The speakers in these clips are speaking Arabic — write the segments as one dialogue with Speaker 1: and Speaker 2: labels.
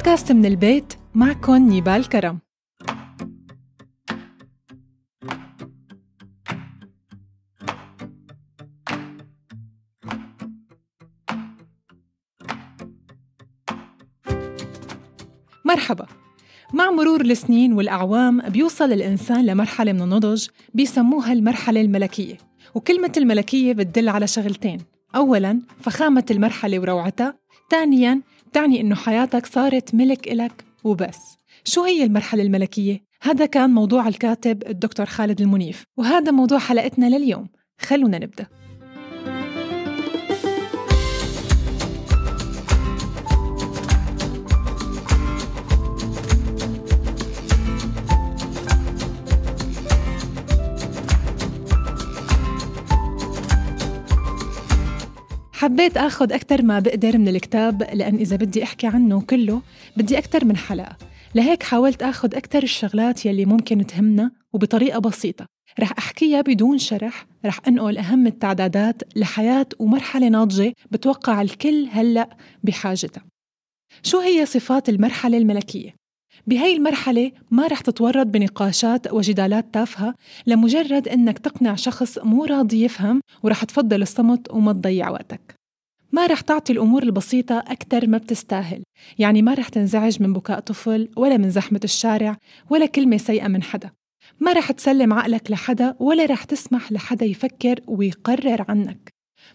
Speaker 1: بودكاست من البيت معكم نيبال كرم. مرحبا. مع مرور السنين والأعوام بيوصل الإنسان لمرحلة من النضج بيسموها المرحلة الملكية وكلمة الملكية بتدل على شغلتين أولاً فخامة المرحلة وروعتها ثانياً تعني إنه حياتك صارت ملك إلك وبس. شو هي المرحلة الملكية؟ هذا كان موضوع الكاتب الدكتور خالد المنيف وهذا موضوع حلقتنا لليوم. خلونا نبدأ. حبيت آخذ أكثر ما بقدر من الكتاب لأن إذا بدي أحكي عنه كله بدي أكثر من حلقة. لهيك حاولت آخذ أكثر الشغلات يلي ممكن تهمنا وبطريقة بسيطة. رح أحكيها بدون شرح رح أنقل أهم التعدادات لحياة ومرحلة ناضجة بتوقع الكل هلأ بحاجتها. شو هي صفات المرحلة الملكية؟ بهي المرحلة ما رح تتورط بنقاشات وجدالات تافهة لمجرد إنك تقنع شخص مو راضي يفهم ورح تفضل الصمت وما تضيع وقتك. ما رح تعطي الأمور البسيطة أكثر ما بتستاهل. يعني ما رح تنزعج من بكاء طفل ولا من زحمة الشارع ولا كلمة سيئة من حدا. ما رح تسلم عقلك لحدا ولا رح تسمح لحدا يفكر ويقرر عنك.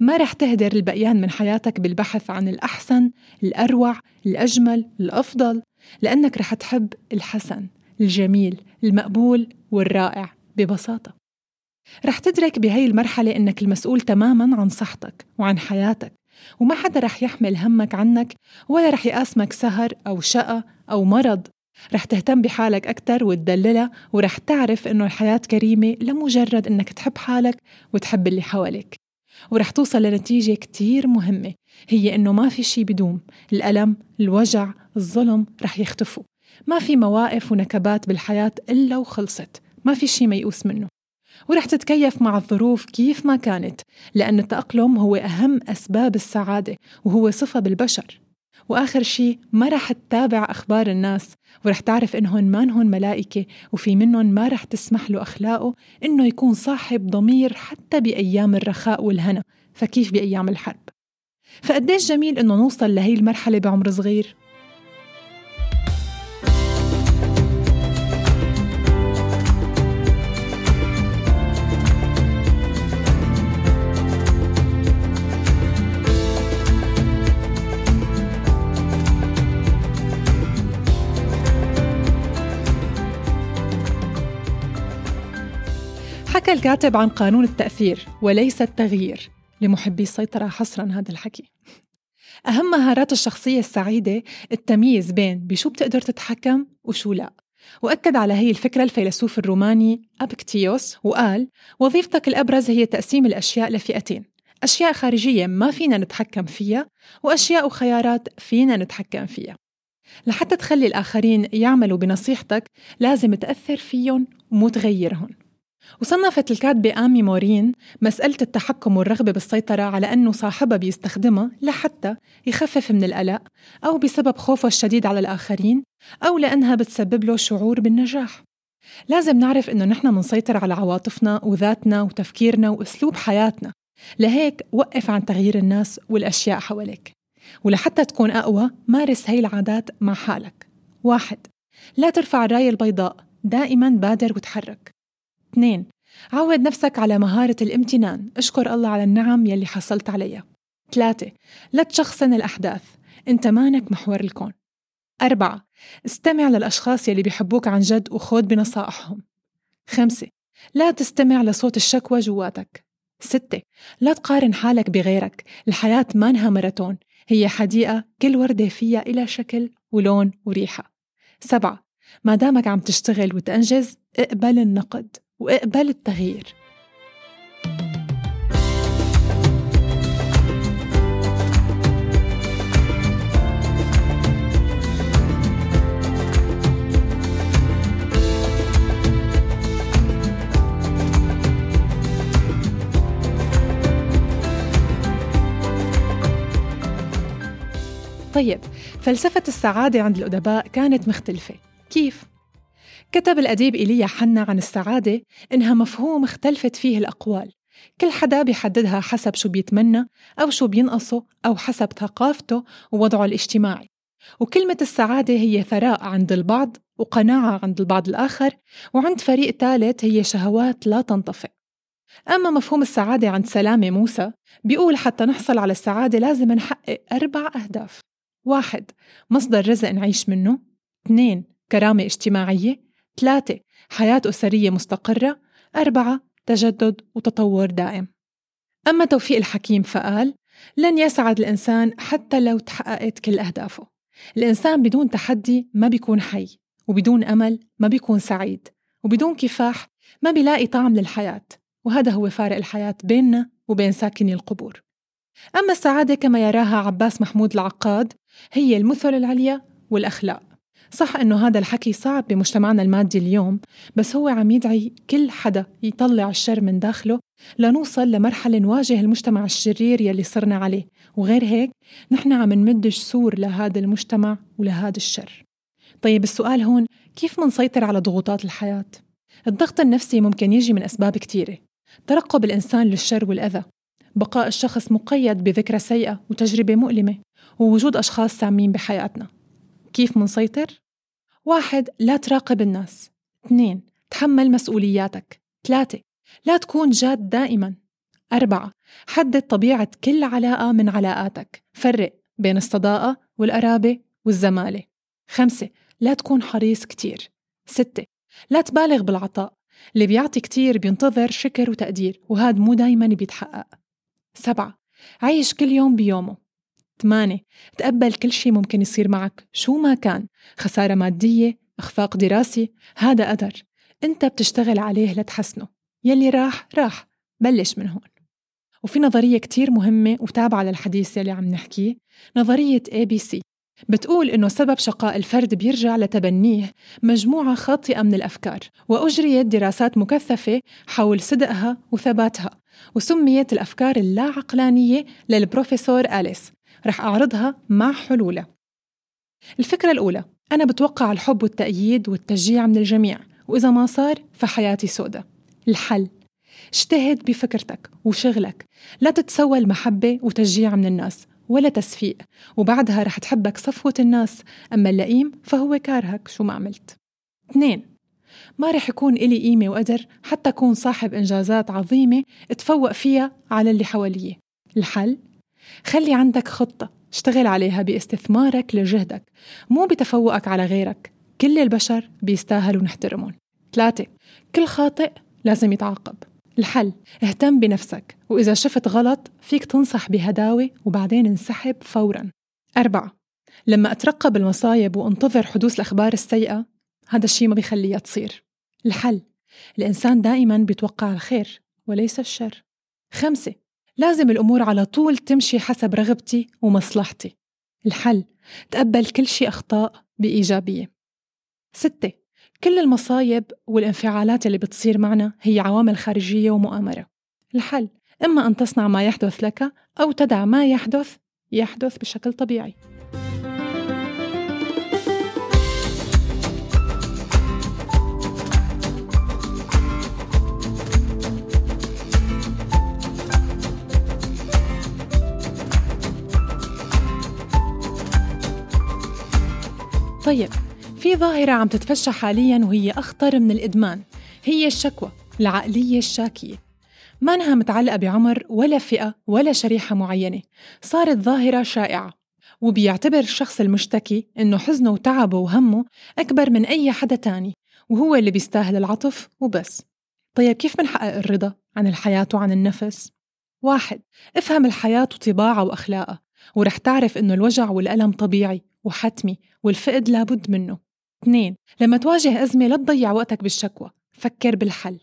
Speaker 1: ما رح تهدر البقيان من حياتك بالبحث عن الأحسن، الأروع، الأجمل، الأفضل، لأنك رح تحب الحسن، الجميل، المقبول والرائع ببساطة. رح تدرك بهي المرحلة إنك المسؤول تماماً عن صحتك وعن حياتك. وما حدا رح يحمل همك عنك ولا رح يقاسمك سهر أو شقة أو مرض. رح تهتم بحالك أكتر وتدللها ورح تعرف إنه الحياة كريمة لمجرد إنك تحب حالك وتحب اللي حواليك. ورح توصل لنتيجة كتير مهمة هي إنه ما في شي بدوم. الألم، الوجع، الظلم رح يختفوا. ما في مواقف ونكبات بالحياة إلا وخلصت. ما في شي ميؤوس منه. ورح تتكيف مع الظروف كيف ما كانت لأن التأقلم هو أهم أسباب السعادة وهو صفة بالبشر. وآخر شي ما رح تتابع أخبار الناس ورح تعرف إنهن مانهن ملائكة وفي منهم ما رح تسمح له أخلاقه إنه يكون صاحب ضمير حتى بأيام الرخاء والهنا. فكيف بأيام الحرب؟ فقديش جميل إنه نوصل لهي المرحلة بعمر صغير؟ الكاتب عن قانون التأثير وليس التغيير لمحبي السيطرة حصرا هذا الحكي. أهم مهارات الشخصية السعيدة التمييز بين بشو بتقدر تتحكم وشو لا. وأكد على هي الفكرة الفيلسوف الروماني أبكتيوس وقال وظيفتك الأبرز هي تقسيم الأشياء لفئتين أشياء خارجية ما فينا نتحكم فيها وأشياء وخيارات فينا نتحكم فيها. لحتى تخلي الآخرين يعملوا بنصيحتك لازم تأثر فيهم ومو تغيرهم وصنفت الكاتبة آمي مورين مسألة التحكم والرغبة بالسيطرة على أنه صاحبها بيستخدمها لحتى يخفف من القلق أو بسبب خوفه الشديد على الآخرين أو لأنها بتسبب له شعور بالنجاح. لازم نعرف إنه نحن منسيطر على عواطفنا وذاتنا وتفكيرنا وأسلوب حياتنا. لهيك وقف عن تغيير الناس والأشياء حواليك. ولحتى تكون أقوى مارس هاي العادات مع حالك. واحد لا ترفع الراية البيضاء دائما بادر وتحرك. اثنين. عود نفسك على مهارة الامتنان. اشكر الله على النعم يلي حصلت عليها. ثلاثة. لا تشخصن الأحداث. أنت مانك محور الكون. أربعة. استمع للأشخاص يلي بيحبوك عن جد وخود بنصائحهم. خمسة. لا تستمع لصوت الشكوى جواتك. ستة. لا تقارن حالك بغيرك. الحياة مانها ماراثون. هي حديقة كل وردة فيها إلى شكل ولون وريحة. سبعة. ما دامك عم تشتغل وتنجز اقبل النقد. واقبل التغيير طيب فلسفة السعادة عند الأدباء كانت مختلفة كيف؟ كتب الأديب إيليا حنا عن السعادة إنها مفهوم اختلفت فيه الأقوال. كل حدا بيحددها حسب شو بيتمنى أو شو بينقصه أو حسب ثقافته ووضعه الاجتماعي. وكلمة السعادة هي ثراء عند البعض وقناعة عند البعض الآخر وعند فريق ثالث هي شهوات لا تنطفئ. أما مفهوم السعادة عند سلامة موسى بيقول حتى نحصل على السعادة لازم نحقق أربع أهداف. واحد مصدر رزق نعيش منه. اثنين كرامة اجتماعية. ثلاثة حياة أسرية مستقرة. أربعة تجدد وتطور دائم. أما توفيق الحكيم فقال لن يسعد الإنسان حتى لو تحققت كل أهدافه. الإنسان بدون تحدي ما بيكون حي وبدون أمل ما بيكون سعيد وبدون كفاح ما بيلاقي طعم للحياة. وهذا هو فارق الحياة بيننا وبين ساكني القبور. أما السعادة كما يراها عباس محمود العقاد هي المثل العليا والأخلاق. صح إنه هذا الحكي صعب بمجتمعنا المادي اليوم بس هو عم يدعي كل حدا يطلع الشر من داخله لنوصل لمرحلة نواجه المجتمع الشرير يلي صرنا عليه. وغير هيك نحن عم نمد جسور لهذا المجتمع ولهذا الشر. طيب السؤال هون كيف منسيطر على ضغوطات الحياة؟ الضغط النفسي ممكن يجي من أسباب كتيرة. ترقب الإنسان للشر والأذى. بقاء الشخص مقيد بذكرى سيئة وتجربة مؤلمة ووجود أشخاص سامين بحياتنا. كيف منسيطر؟ واحد لا تراقب الناس. اثنين تحمل مسؤولياتك. ثلاثة لا تكون جاد دائما. أربعة حدد طبيعة كل علاقة من علاقاتك. فرق بين الصداقة والقرابة والزمالة. خمسة لا تكون حريص كتير. ستة لا تبالغ بالعطاء. اللي بيعطي كتير بينتظر شكر وتقدير وهذا مو دايما بيتحقق. سبعة عيش كل يوم بيومه. ثمانية. تقبل كل شيء ممكن يصير معك شو ما كان. خسارة مادية إخفاق دراسي هذا قدر. أنت بتشتغل عليه لتحسنه. يلي راح راح. بلش من هون. وفي نظرية كتير مهمة وتابعة للحديث يلي عم نحكيه. نظرية ABC بتقول إنه سبب شقاء الفرد بيرجع لتبنيه مجموعة خاطئة من الأفكار وأجريت دراسات مكثفة حول صدقها وثباتها وسميت الأفكار اللا عقلانية للبروفيسور أليس. رح أعرضها مع حلولها الفكرة الأولى أنا بتوقع الحب والتأييد والتشجيع من الجميع وإذا ما صار فحياتي سودة. الحل اجتهد بفكرتك وشغلك. لا تتسوى المحبة وتشجيع من الناس ولا تسفيق وبعدها رح تحبك صفوة الناس. أما اللئيم فهو كارهك شو ما عملت. اثنين ما رح يكون إلي قيمة وقدر حتى أكون صاحب إنجازات عظيمة اتفوق فيها على اللي حواليه الحل خلي عندك خطة اشتغل عليها باستثمارك لجهدك مو بتفوقك على غيرك. كل البشر بيستاهلوا نحترمهم. ثلاثة كل خاطئ لازم يتعاقب. الحل اهتم بنفسك وإذا شفت غلط فيك تنصح بهداوة وبعدين انسحب فورا. أربعة لما أترقب المصايب وانتظر حدوث الأخبار السيئة هذا الشيء ما بيخليها تصير. الحل الإنسان دائما بيتوقع الخير وليس الشر. خمسة لازم الأمور على طول تمشي حسب رغبتي ومصلحتي. الحل تقبل كل شيء أخطاء بإيجابية. ستة كل المصايب والانفعالات اللي بتصير معنا هي عوامل خارجية ومؤامرة. الحل إما أن تصنع ما يحدث لك أو تدع ما يحدث يحدث بشكل طبيعي. طيب في ظاهرة عم تتفشى حاليا وهي أخطر من الإدمان هي الشكوى العقلية الشاكية. ما انها متعلقة بعمر ولا فئة ولا شريحة معينة صارت ظاهرة شائعة. وبيعتبر الشخص المشتكي إنه حزنه وتعبه وهمه أكبر من أي حدا تاني وهو اللي بيستاهل العطف وبس. طيب كيف بنحقق الرضا عن الحياة وعن النفس؟ واحد افهم الحياة وطباعها وأخلاقها ورح تعرف إنه الوجع والألم طبيعي وحتمي والفقد لابد منه. اثنين لما تواجه أزمة لا تضيع وقتك بالشكوى. فكر بالحل.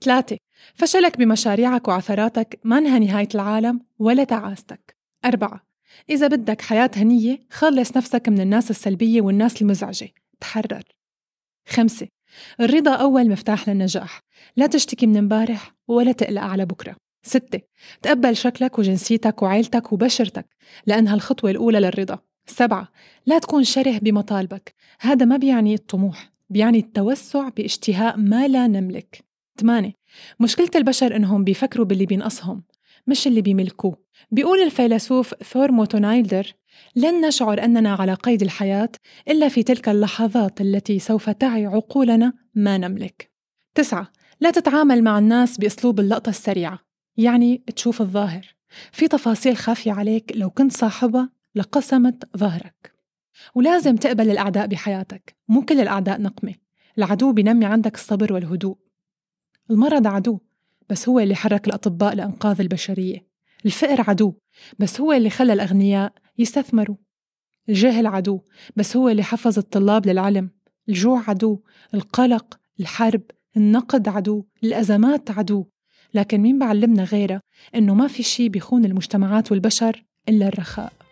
Speaker 1: ثلاثة فشلك بمشاريعك وعثراتك ما انها نهاية العالم ولا تعاستك. أربعة إذا بدك حياة هنية خلص نفسك من الناس السلبية والناس المزعجة. تحرر. خمسة الرضا أول مفتاح للنجاح. لا تشتكي من امبارح ولا تقلق على بكرة. ستة تقبل شكلك وجنسيتك وعيلتك وبشرتك لأنها الخطوة الأولى للرضا. سبعة لا تكون شره بمطالبك. هذا ما بيعني الطموح بيعني التوسع باشتهاء ما لا نملك. ثمانية مشكلة البشر إنهم بيفكروا باللي بينقصهم مش اللي بيملكوه. بيقول الفيلسوف ثور موتونايلدر لن نشعر أننا على قيد الحياة إلا في تلك اللحظات التي سوف تعي عقولنا ما نملك. تسعة لا تتعامل مع الناس بأسلوب اللقطة السريعة يعني تشوف الظاهر. في تفاصيل خافية عليك لو كنت صاحبها لقسمت ظهرك. ولازم تقبل الأعداء بحياتك مو كل الأعداء نقمة. العدو بينمي عندك الصبر والهدوء. المرض عدو بس هو اللي حرك الأطباء لإنقاذ البشرية. الفقر عدو بس هو اللي خلى الأغنياء يستثمروا. الجهل عدو بس هو اللي حفظ الطلاب للعلم. الجوع عدو القلق الحرب النقد عدو الأزمات عدو. لكن مين بعلمنا غيرها إنه ما في شي بيخون المجتمعات والبشر إلا الرخاء.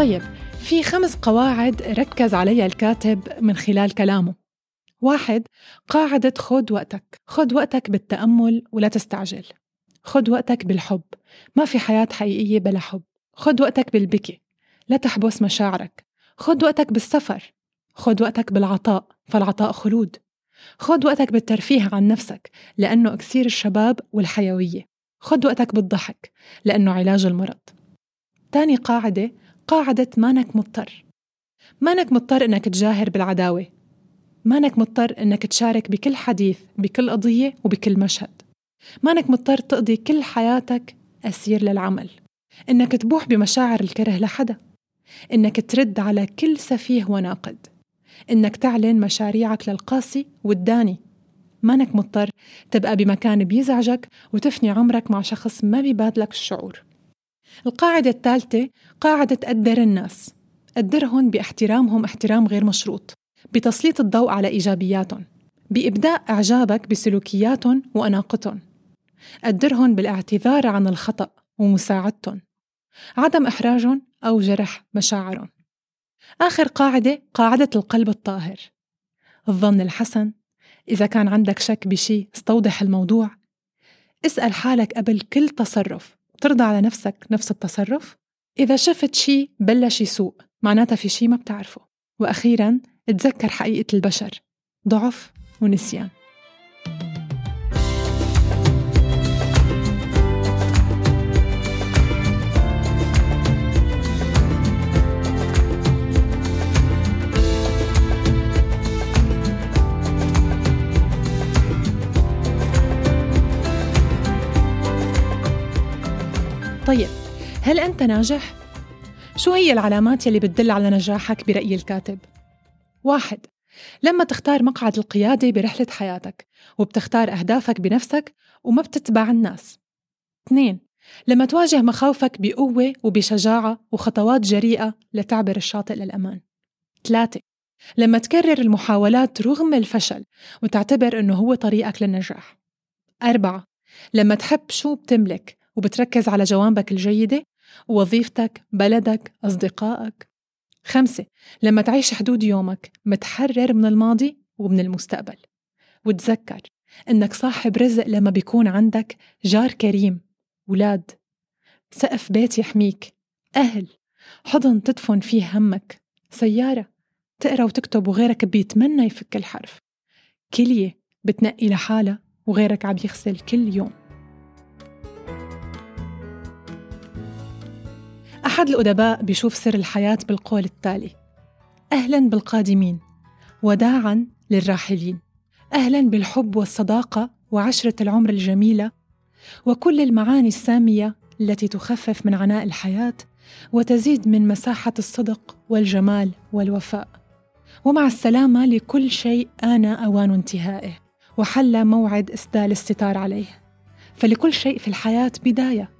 Speaker 1: طيب في خمس قواعد ركز عليها الكاتب من خلال كلامه. واحد قاعدة خد وقتك. خد وقتك بالتأمل ولا تستعجل. خد وقتك بالحب. ما في حياة حقيقية بلا حب. خد وقتك بالبكي. لا تحبس مشاعرك. خد وقتك بالسفر. خد وقتك بالعطاء فالعطاء خلود. خد وقتك بالترفيه عن نفسك لأنه أكسير الشباب والحيوية. خد وقتك بالضحك لأنه علاج المرض. تاني قاعدة قاعدة مانك مضطر. مانك مضطر إنك تجاهر بالعداوة. مانك مضطر إنك تشارك بكل حديث بكل قضية وبكل مشهد. مانك مضطر تقضي كل حياتك أسير للعمل. إنك تبوح بمشاعر الكره لحدا. إنك ترد على كل سفيه وناقد. إنك تعلن مشاريعك للقاسي والداني. مانك مضطر تبقى بمكان بيزعجك وتفني عمرك مع شخص ما بيبادلك الشعور. القاعدة الثالثة قاعدة قدر الناس. قدرهم باحترامهم احترام غير مشروط بتسليط الضوء على إيجابياتهم بإبداء إعجابك بسلوكياتهم وأناقتهم. قدرهم بالاعتذار عن الخطأ ومساعدتهم. عدم إحراجهم أو جرح مشاعرهم. آخر قاعدة قاعدة القلب الطاهر. الظن الحسن إذا كان عندك شك بشي استوضح الموضوع. اسأل حالك قبل كل تصرف. ترضى على نفسك نفس التصرف؟ إذا شفت شي بلش يسوء معناتها في شي ما بتعرفه وأخيرا تذكر حقيقة البشر ضعف ونسيان طيب هل أنت ناجح؟ شو هي العلامات يلي بتدل على نجاحك برأي الكاتب؟ واحد لما تختار مقعد القيادة برحلة حياتك وبتختار أهدافك بنفسك وما بتتبع الناس اثنين لما تواجه مخاوفك بقوة وبشجاعة وخطوات جريئة لتعبر الشاطئ للأمان ثلاثة لما تكرر المحاولات رغم الفشل وتعتبر أنه هو طريقك للنجاح أربعة لما تحب شو بتملك وبتركز على جوانبك الجيدة وظيفتك بلدك أصدقائك. خمسة لما تعيش حدود يومك متحرر من الماضي ومن المستقبل. وتذكر إنك صاحب رزق لما بيكون عندك جار كريم ولاد. سقف بيت يحميك. أهل حضن تدفن فيه همك. سيارة تقرأ وتكتب وغيرك بيتمنى يفك الحرف. كلية بتنقي لحالها وغيرك عم يغسل كل يوم. أحد الأدباء بيشوف سر الحياة بالقول التالي أهلا بالقادمين وداعا للراحلين. أهلا بالحب والصداقة وعشرة العمر الجميلة وكل المعاني السامية التي تخفف من عناء الحياة وتزيد من مساحة الصدق والجمال والوفاء. ومع السلامة لكل شيء آن أوان انتهائه وحل موعد إسدال الستار عليه. فلكل شيء في الحياة بداية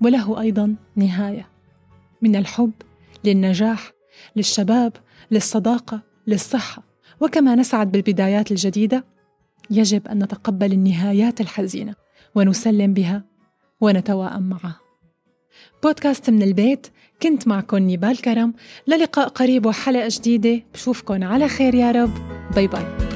Speaker 1: وله أيضا نهاية. من الحب للنجاح للشباب للصداقة للصحة. وكما نسعد بالبدايات الجديدة يجب أن نتقبل النهايات الحزينة ونسلم بها ونتواءم معه بودكاست من البيت كنت معكم نيبال كرم. للقاء قريب وحلقة جديدة بشوفكن على خير يا رب. bye bye.